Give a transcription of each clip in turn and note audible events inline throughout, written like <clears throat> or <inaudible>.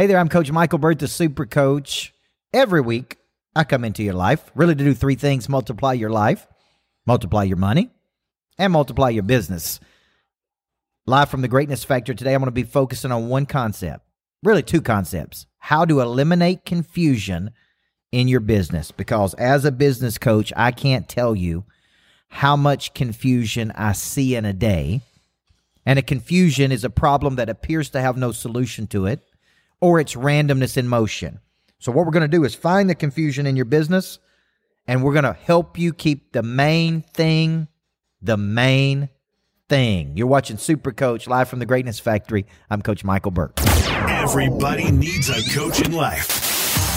Hey there, I'm Coach Michael Burt, the Super Coach. Every week, I come into your life really to do three things multiply your life, multiply your money, and multiply your business. Live from the Greatness Factory today, I'm going to be focusing on one concept, really two concepts how to eliminate confusion in your business. Because as a business coach, I can't tell you how much confusion I see in a day. And a confusion is a problem that appears to have no solution to it, or it's randomness in motion. So, what we're going to do is find the confusion in your business, and we're going to help you keep the main thing the main thing. You're watching Super Coach live from the Greatness Factory. I'm Coach Michael Burt. Everybody needs a coach in life.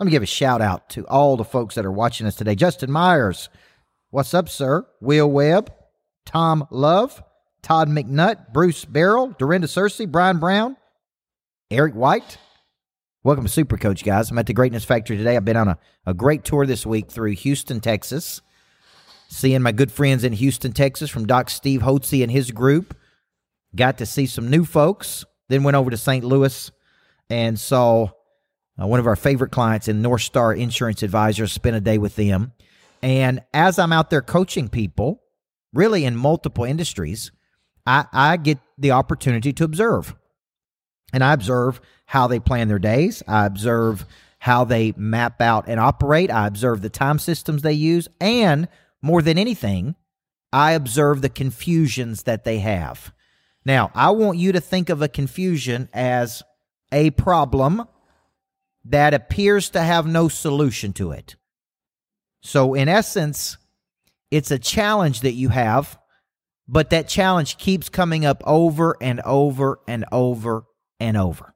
Let me give a shout out to all the folks that are watching us today. Justin Myers, what's up, sir? Will Webb, Tom Love, Todd McNutt, Bruce Barrel, Dorinda Searcy, Brian Brown, Eric White. Welcome to Super Coach, guys. I'm at the Greatness Factory today. I've been on a, a great tour this week through Houston, Texas, seeing my good friends in Houston, Texas from Doc Steve Hotze and his group. Got to see some new folks. Then went over to St. Louis and saw uh, one of our favorite clients in North Star Insurance Advisors, spent a day with them. And as I'm out there coaching people, really in multiple industries, I, I get the opportunity to observe. And I observe how they plan their days. I observe how they map out and operate. I observe the time systems they use. And more than anything, I observe the confusions that they have. Now, I want you to think of a confusion as a problem that appears to have no solution to it. So, in essence, it's a challenge that you have, but that challenge keeps coming up over and over and over and over.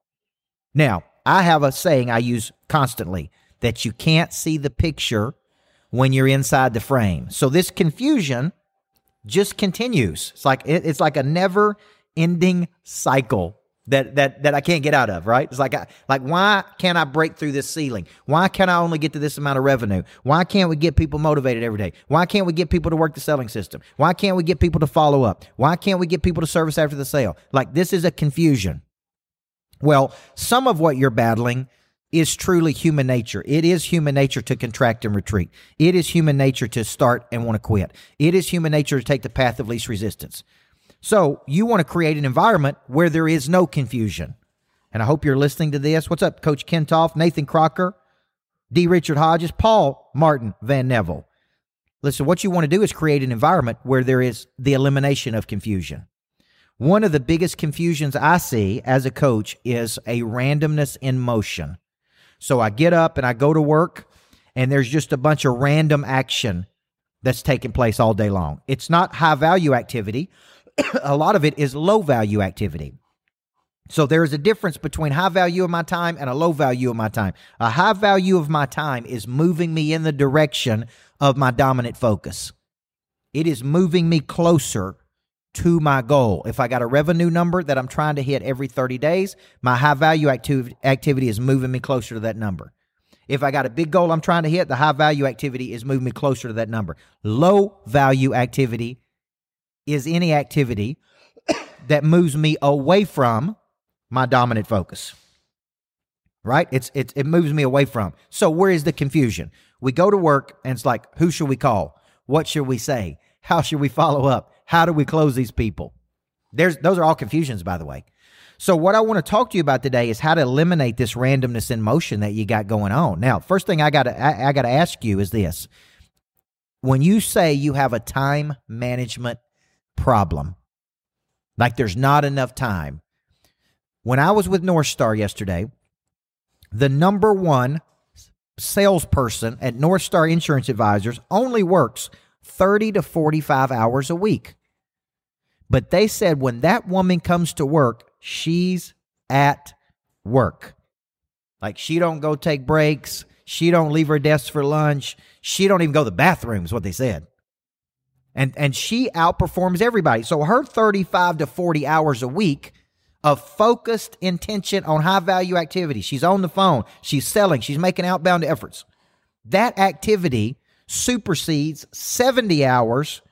Now, I have a saying I use constantly that you can't see the picture when you're inside the frame. So, this confusion just continues. It's like it's like a never ending cycle that that that I can't get out of, right? It's like I, like why can't I break through this ceiling? Why can't I only get to this amount of revenue? Why can't we get people motivated every day? Why can't we get people to work the selling system? Why can't we get people to follow up? Why can't we get people to service after the sale? Like this is a confusion. Well, some of what you're battling is truly human nature. It is human nature to contract and retreat. It is human nature to start and want to quit. It is human nature to take the path of least resistance. So you want to create an environment where there is no confusion. And I hope you're listening to this. What's up, Coach Kentoff, Nathan Crocker, D. Richard Hodges, Paul Martin Van Neville. Listen, what you want to do is create an environment where there is the elimination of confusion. One of the biggest confusions I see as a coach is a randomness in motion. So I get up and I go to work, and there's just a bunch of random action that's taking place all day long. It's not high value activity, <coughs> a lot of it is low value activity. So there is a difference between high value of my time and a low value of my time. A high value of my time is moving me in the direction of my dominant focus. It is moving me closer to my goal. If I got a revenue number that I'm trying to hit every 30 days, my high value activ- activity is moving me closer to that number. If I got a big goal I'm trying to hit, the high value activity is moving me closer to that number. Low value activity is any activity that moves me away from my dominant focus. Right? It's, it's it moves me away from. So where is the confusion? We go to work and it's like, who should we call? What should we say? How should we follow up? How do we close these people? There's those are all confusions, by the way. So what I want to talk to you about today is how to eliminate this randomness in motion that you got going on. Now, first thing I got to I, I got to ask you is this: when you say you have a time management problem. Like there's not enough time. When I was with North Star yesterday, the number one salesperson at North Star Insurance Advisors only works 30 to 45 hours a week. But they said when that woman comes to work, she's at work. Like she don't go take breaks. She don't leave her desk for lunch. She don't even go to the bathroom, is what they said. And and she outperforms everybody. So her 35 to 40 hours a week of focused intention on high value activity. She's on the phone, she's selling, she's making outbound efforts. That activity supersedes 70 hours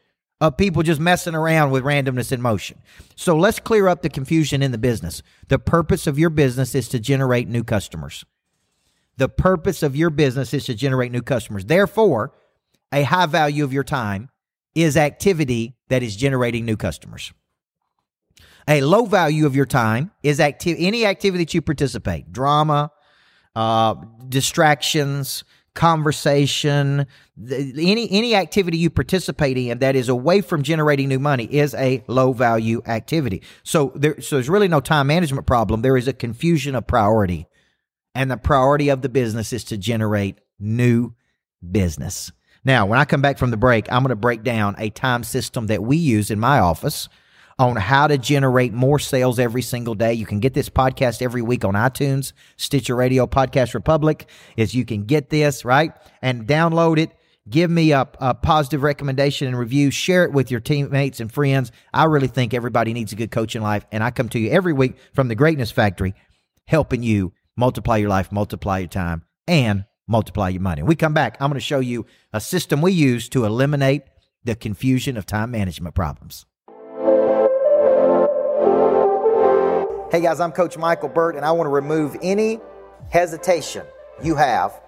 of people just messing around with randomness in motion. So let's clear up the confusion in the business. The purpose of your business is to generate new customers. The purpose of your business is to generate new customers. Therefore, a high value of your time is activity that is generating new customers. A low value of your time is acti- any activity that you participate, drama, uh, distractions, conversation, any any activity you participate in that is away from generating new money is a low value activity. So there so there's really no time management problem. There is a confusion of priority. And the priority of the business is to generate new business. Now, when I come back from the break, I'm going to break down a time system that we use in my office on how to generate more sales every single day. You can get this podcast every week on iTunes, Stitcher Radio, Podcast Republic. Is you can get this right and download it. Give me a, a positive recommendation and review. Share it with your teammates and friends. I really think everybody needs a good coach in life, and I come to you every week from the Greatness Factory, helping you multiply your life, multiply your time, and multiply your money. When we come back, I'm going to show you a system we use to eliminate the confusion of time management problems. Hey guys, I'm Coach Michael Burt, and I want to remove any hesitation you have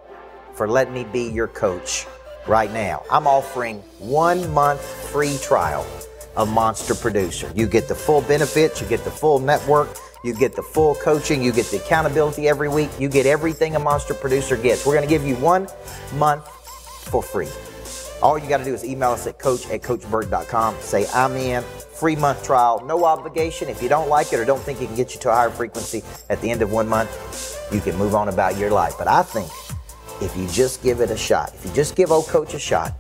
for letting me be your coach right now. I'm offering one month free trial of Monster Producer. You get the full benefits, you get the full network, you get the full coaching, you get the accountability every week, you get everything a Monster Producer gets. We're going to give you one month for free. All you got to do is email us at coach at coachburt.com. Say, I'm in. Free month trial. No obligation. If you don't like it or don't think it can get you to a higher frequency at the end of one month, you can move on about your life. But I think if you just give it a shot, if you just give old coach a shot,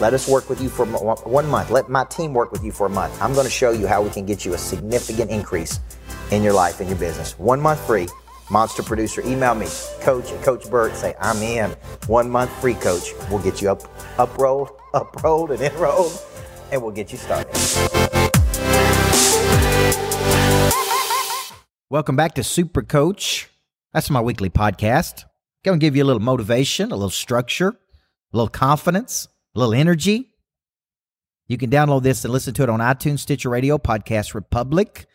let us work with you for one month. Let my team work with you for a month. I'm going to show you how we can get you a significant increase in your life and your business. One month free. Monster producer, email me, coach at Coach Burt. Say, I'm in. One month free, coach. We'll get you up, up rolled, <laughs> up rolled, and enrolled, and we'll get you started. Welcome back to Super Coach. That's my weekly podcast. Going to give you a little motivation, a little structure, a little confidence, a little energy. You can download this and listen to it on iTunes, Stitcher Radio, Podcast Republic.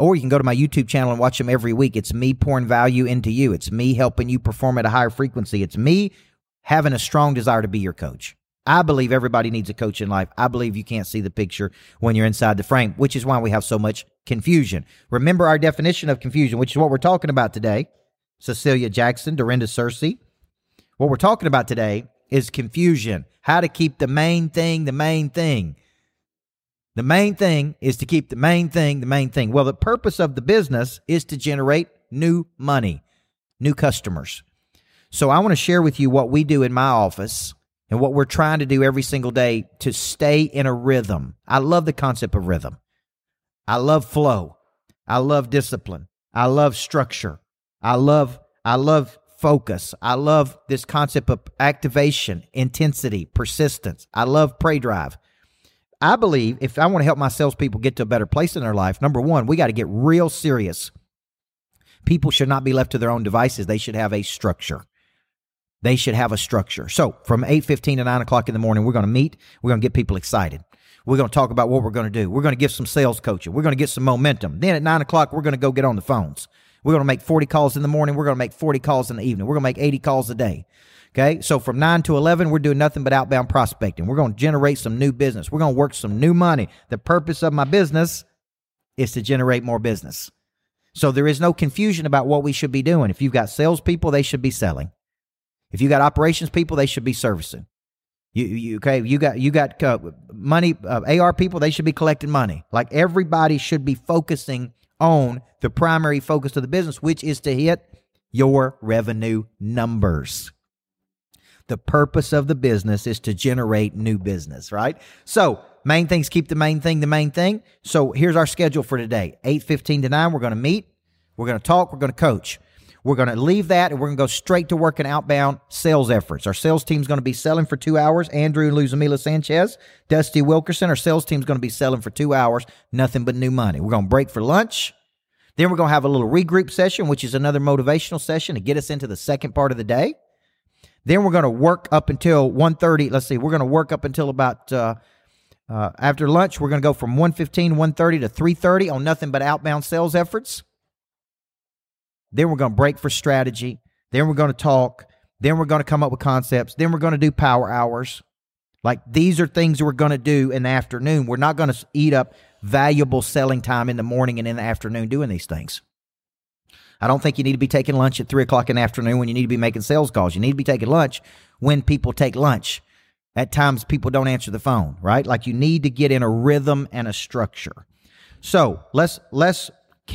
Or you can go to my YouTube channel and watch them every week. It's me pouring value into you. It's me helping you perform at a higher frequency. It's me having a strong desire to be your coach. I believe everybody needs a coach in life. I believe you can't see the picture when you're inside the frame, which is why we have so much confusion. Remember our definition of confusion, which is what we're talking about today. Cecilia Jackson, Dorinda Searcy. What we're talking about today is confusion. How to keep the main thing the main thing. The main thing is to keep the main thing the main thing. Well, the purpose of the business is to generate new money, new customers. So I want to share with you what we do in my office and what we're trying to do every single day to stay in a rhythm. I love the concept of rhythm. I love flow. I love discipline. I love structure. I love I love focus. I love this concept of activation, intensity, persistence. I love prey drive. I believe if I want to help my salespeople get to a better place in their life, number one, we got to get real serious. People should not be left to their own devices. They should have a structure. They should have a structure. So from 8.15 to 9 o'clock in the morning, we're going to meet. We're going to get people excited. We're going to talk about what we're going to do. We're going to give some sales coaching. We're going to get some momentum. Then at 9 o'clock, we're going to go get on the phones. We're going to make 40 calls in the morning. We're going to make 40 calls in the evening. We're going to make 80 calls a day. Okay. So from nine to 11, we're doing nothing but outbound prospecting. We're going to generate some new business. We're going to work some new money. The purpose of my business is to generate more business. So there is no confusion about what we should be doing. If you've got salespeople, they should be selling. If you've got operations people, they should be servicing. You, you okay? You got you got uh, money uh, AR people. They should be collecting money. Like everybody should be focusing on the primary focus of the business, which is to hit your revenue numbers. The purpose of the business is to generate new business, right? So, main things keep the main thing the main thing. So, here's our schedule for today. 8:15 to 9 we're going to meet, we're going to talk, we're going to coach. We're going to leave that and we're going to go straight to working outbound sales efforts. Our sales team's going to be selling for two hours. Andrew and Luzamila Sanchez, Dusty Wilkerson, our sales team's going to be selling for two hours, nothing but new money. We're going to break for lunch. Then we're going to have a little regroup session, which is another motivational session to get us into the second part of the day. Then we're going to work up until 1.30. Let's see, we're going to work up until about uh, uh, after lunch. We're going to go from 1.15, 1.30 to 3.30 on nothing but outbound sales efforts. Then we're going to break for strategy. Then we're going to talk. Then we're going to come up with concepts. Then we're going to do power hours. Like these are things we're going to do in the afternoon. We're not going to eat up valuable selling time in the morning and in the afternoon doing these things. I don't think you need to be taking lunch at three o'clock in the afternoon when you need to be making sales calls. You need to be taking lunch when people take lunch. At times, people don't answer the phone, right? Like you need to get in a rhythm and a structure. So let's let's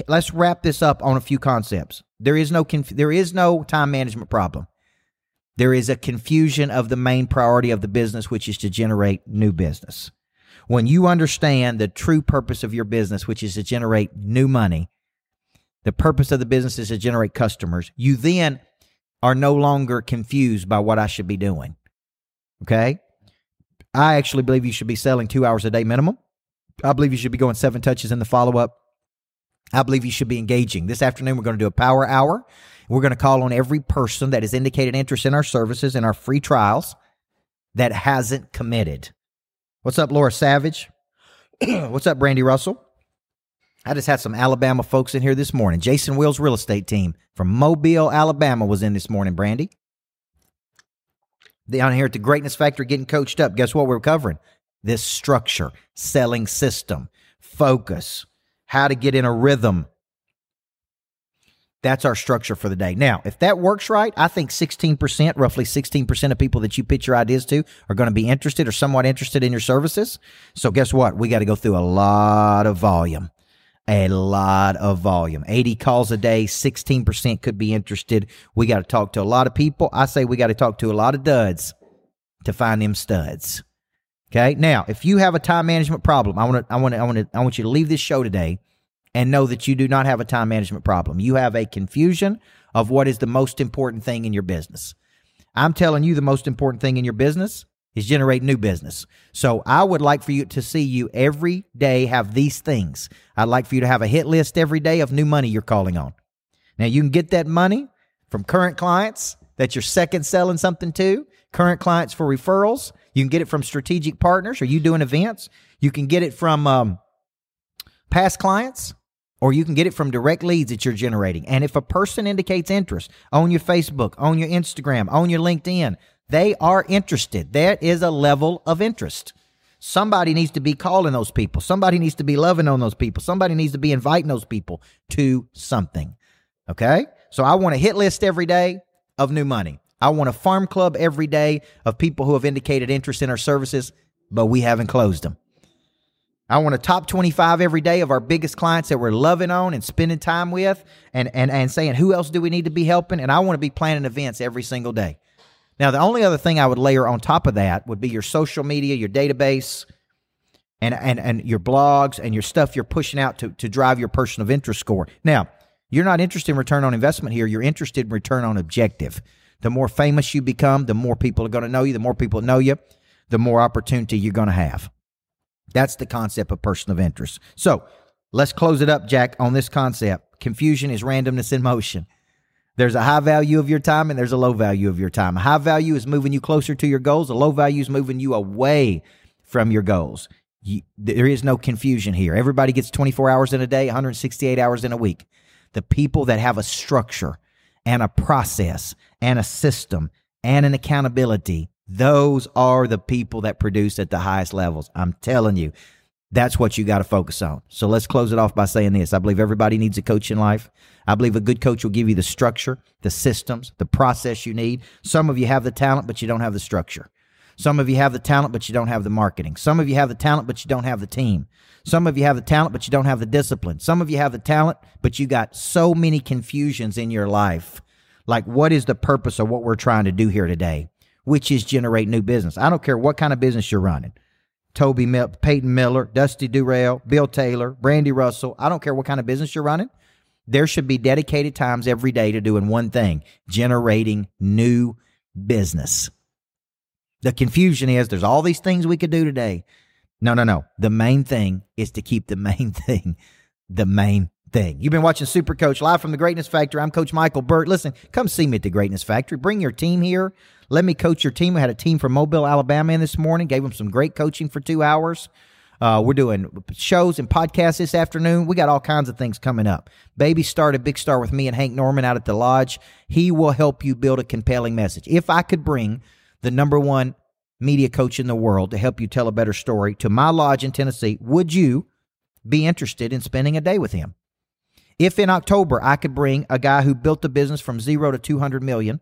let's wrap this up on a few concepts. There is no conf- there is no time management problem. There is a confusion of the main priority of the business, which is to generate new business. When you understand the true purpose of your business, which is to generate new money, the purpose of the business is to generate customers, you then are no longer confused by what I should be doing. Okay? I actually believe you should be selling two hours a day minimum. I believe you should be going seven touches in the follow up. I believe you should be engaging. This afternoon, we're going to do a power hour. We're going to call on every person that has indicated interest in our services and our free trials that hasn't committed. What's up, Laura Savage? <clears throat> What's up, Brandy Russell? I just had some Alabama folks in here this morning. Jason Wills real estate team from Mobile, Alabama was in this morning, Brandy. Down here at the Greatness Factory getting coached up. Guess what we're covering? This structure, selling system, focus, how to get in a rhythm. That's our structure for the day. Now, if that works right, I think 16%, roughly 16% of people that you pitch your ideas to are going to be interested or somewhat interested in your services. So, guess what? We got to go through a lot of volume. A lot of volume. 80 calls a day, 16% could be interested. We got to talk to a lot of people. I say we got to talk to a lot of duds to find them studs. Okay. Now, if you have a time management problem, I want to, I want to, I want to, I want you to leave this show today and know that you do not have a time management problem. You have a confusion of what is the most important thing in your business. I'm telling you, the most important thing in your business is generate new business. So I would like for you to see you every day have these things. I'd like for you to have a hit list every day of new money you're calling on. Now you can get that money from current clients that you're second selling something to, current clients for referrals. You can get it from strategic partners or you doing events. You can get it from um, past clients or you can get it from direct leads that you're generating. And if a person indicates interest on your Facebook, on your Instagram, on your LinkedIn, they are interested. There is a level of interest. Somebody needs to be calling those people. Somebody needs to be loving on those people. Somebody needs to be inviting those people to something. Okay? So I want a hit list every day of new money. I want a farm club every day of people who have indicated interest in our services, but we haven't closed them. I want a top 25 every day of our biggest clients that we're loving on and spending time with and, and, and saying, who else do we need to be helping? And I want to be planning events every single day. Now, the only other thing I would layer on top of that would be your social media, your database, and and and your blogs and your stuff you're pushing out to to drive your person of interest score. Now, you're not interested in return on investment here. You're interested in return on objective. The more famous you become, the more people are going to know you. The more people know you, the more opportunity you're going to have. That's the concept of person of interest. So let's close it up, Jack, on this concept. Confusion is randomness in motion. There's a high value of your time and there's a low value of your time. A high value is moving you closer to your goals. A low value is moving you away from your goals. You, there is no confusion here. Everybody gets 24 hours in a day, 168 hours in a week. The people that have a structure and a process and a system and an accountability, those are the people that produce at the highest levels. I'm telling you, that's what you got to focus on. So let's close it off by saying this. I believe everybody needs a coach in life. I believe a good coach will give you the structure, the systems, the process you need. Some of you have the talent, but you don't have the structure. Some of you have the talent, but you don't have the marketing. Some of you have the talent, but you don't have the team. Some of you have the talent, but you don't have the discipline. Some of you have the talent, but you got so many confusions in your life. Like, what is the purpose of what we're trying to do here today? Which is generate new business. I don't care what kind of business you're running. Toby Peyton Miller, Dusty Durrell, Bill Taylor, Brandy Russell. I don't care what kind of business you're running. There should be dedicated times every day to doing one thing generating new business. The confusion is there's all these things we could do today. No, no, no. The main thing is to keep the main <laughs> thing the main thing. You've been watching Super Coach live from the Greatness Factory. I'm Coach Michael Burt. Listen, come see me at the Greatness Factory. Bring your team here. Let me coach your team. We had a team from Mobile, Alabama in this morning. Gave them some great coaching for two hours. Uh, we're doing shows and podcasts this afternoon. We got all kinds of things coming up. Baby started Big Star with me and Hank Norman out at the lodge. He will help you build a compelling message. If I could bring the number one media coach in the world to help you tell a better story to my lodge in Tennessee, would you be interested in spending a day with him? If in October I could bring a guy who built the business from zero to 200 million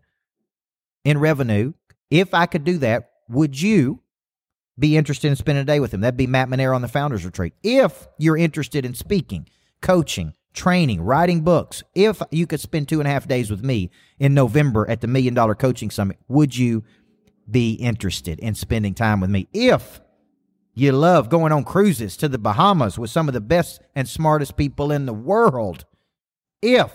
in revenue, if I could do that, would you be interested in spending a day with him? That'd be Matt Manero on the Founders Retreat. If you're interested in speaking, coaching, training, writing books, if you could spend two and a half days with me in November at the Million Dollar Coaching Summit, would you be interested in spending time with me? If you love going on cruises to the Bahamas with some of the best and smartest people in the world, if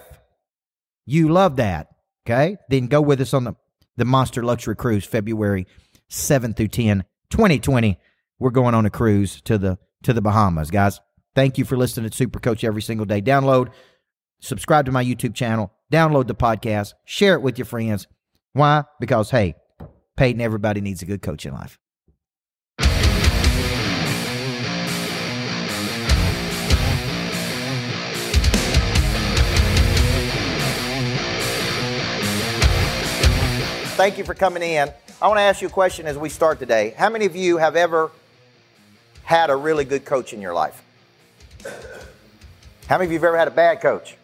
you love that, okay, then go with us on the, the Monster Luxury Cruise February 7 through 10, 2020. We're going on a cruise to the to the Bahamas, guys. Thank you for listening to Super Coach every single day. Download, subscribe to my YouTube channel, download the podcast, share it with your friends. Why? Because hey, Peyton, everybody needs a good coach in life. Thank you for coming in. I want to ask you a question as we start today. How many of you have ever had a really good coach in your life? How many of you have ever had a bad coach?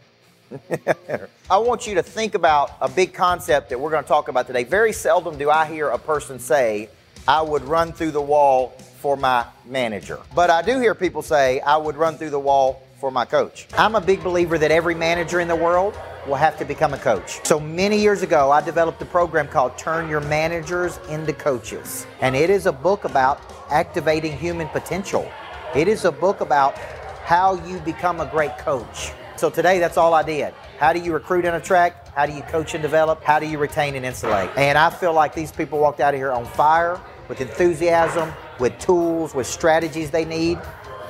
<laughs> I want you to think about a big concept that we're going to talk about today. Very seldom do I hear a person say, I would run through the wall for my manager. But I do hear people say, I would run through the wall for my coach. I'm a big believer that every manager in the world will have to become a coach. So many years ago, I developed a program called Turn Your Managers into Coaches. And it is a book about activating human potential. It is a book about how you become a great coach. So today, that's all I did. How do you recruit and attract? How do you coach and develop? How do you retain and insulate? And I feel like these people walked out of here on fire, with enthusiasm, with tools, with strategies they need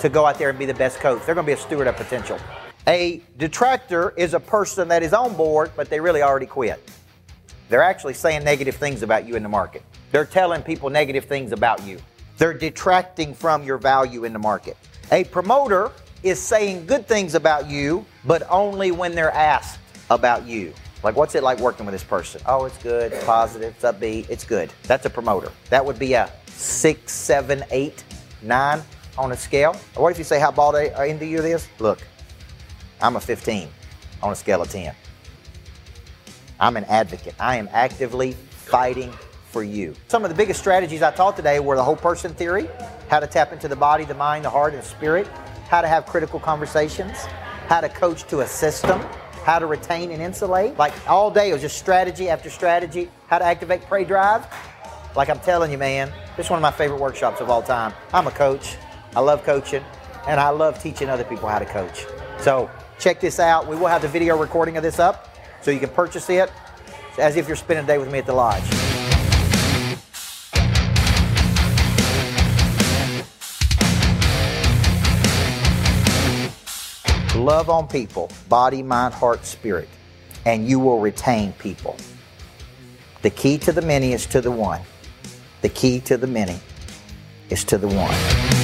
to go out there and be the best coach. They're going to be a steward of potential. A detractor is a person that is on board, but they really already quit. They're actually saying negative things about you in the market. They're telling people negative things about you. They're detracting from your value in the market. A promoter is saying good things about you, but only when they're asked about you. Like, what's it like working with this person? Oh, it's good, it's positive, it's upbeat, it's good. That's a promoter. That would be a six, seven, eight, nine on a scale. What if you say how bald are into you this? Look, I'm a 15 on a scale of 10. I'm an advocate. I am actively fighting for you. Some of the biggest strategies I taught today were the whole person theory, how to tap into the body, the mind, the heart, and the spirit, how to have critical conversations, how to coach to a system, how to retain and insulate. Like all day, it was just strategy after strategy, how to activate prey drive. Like I'm telling you, man, this is one of my favorite workshops of all time. I'm a coach. I love coaching, and I love teaching other people how to coach. So check this out. We will have the video recording of this up so you can purchase it as if you're spending a day with me at the lodge. Love on people, body, mind, heart, spirit, and you will retain people. The key to the many is to the one. The key to the many is to the one.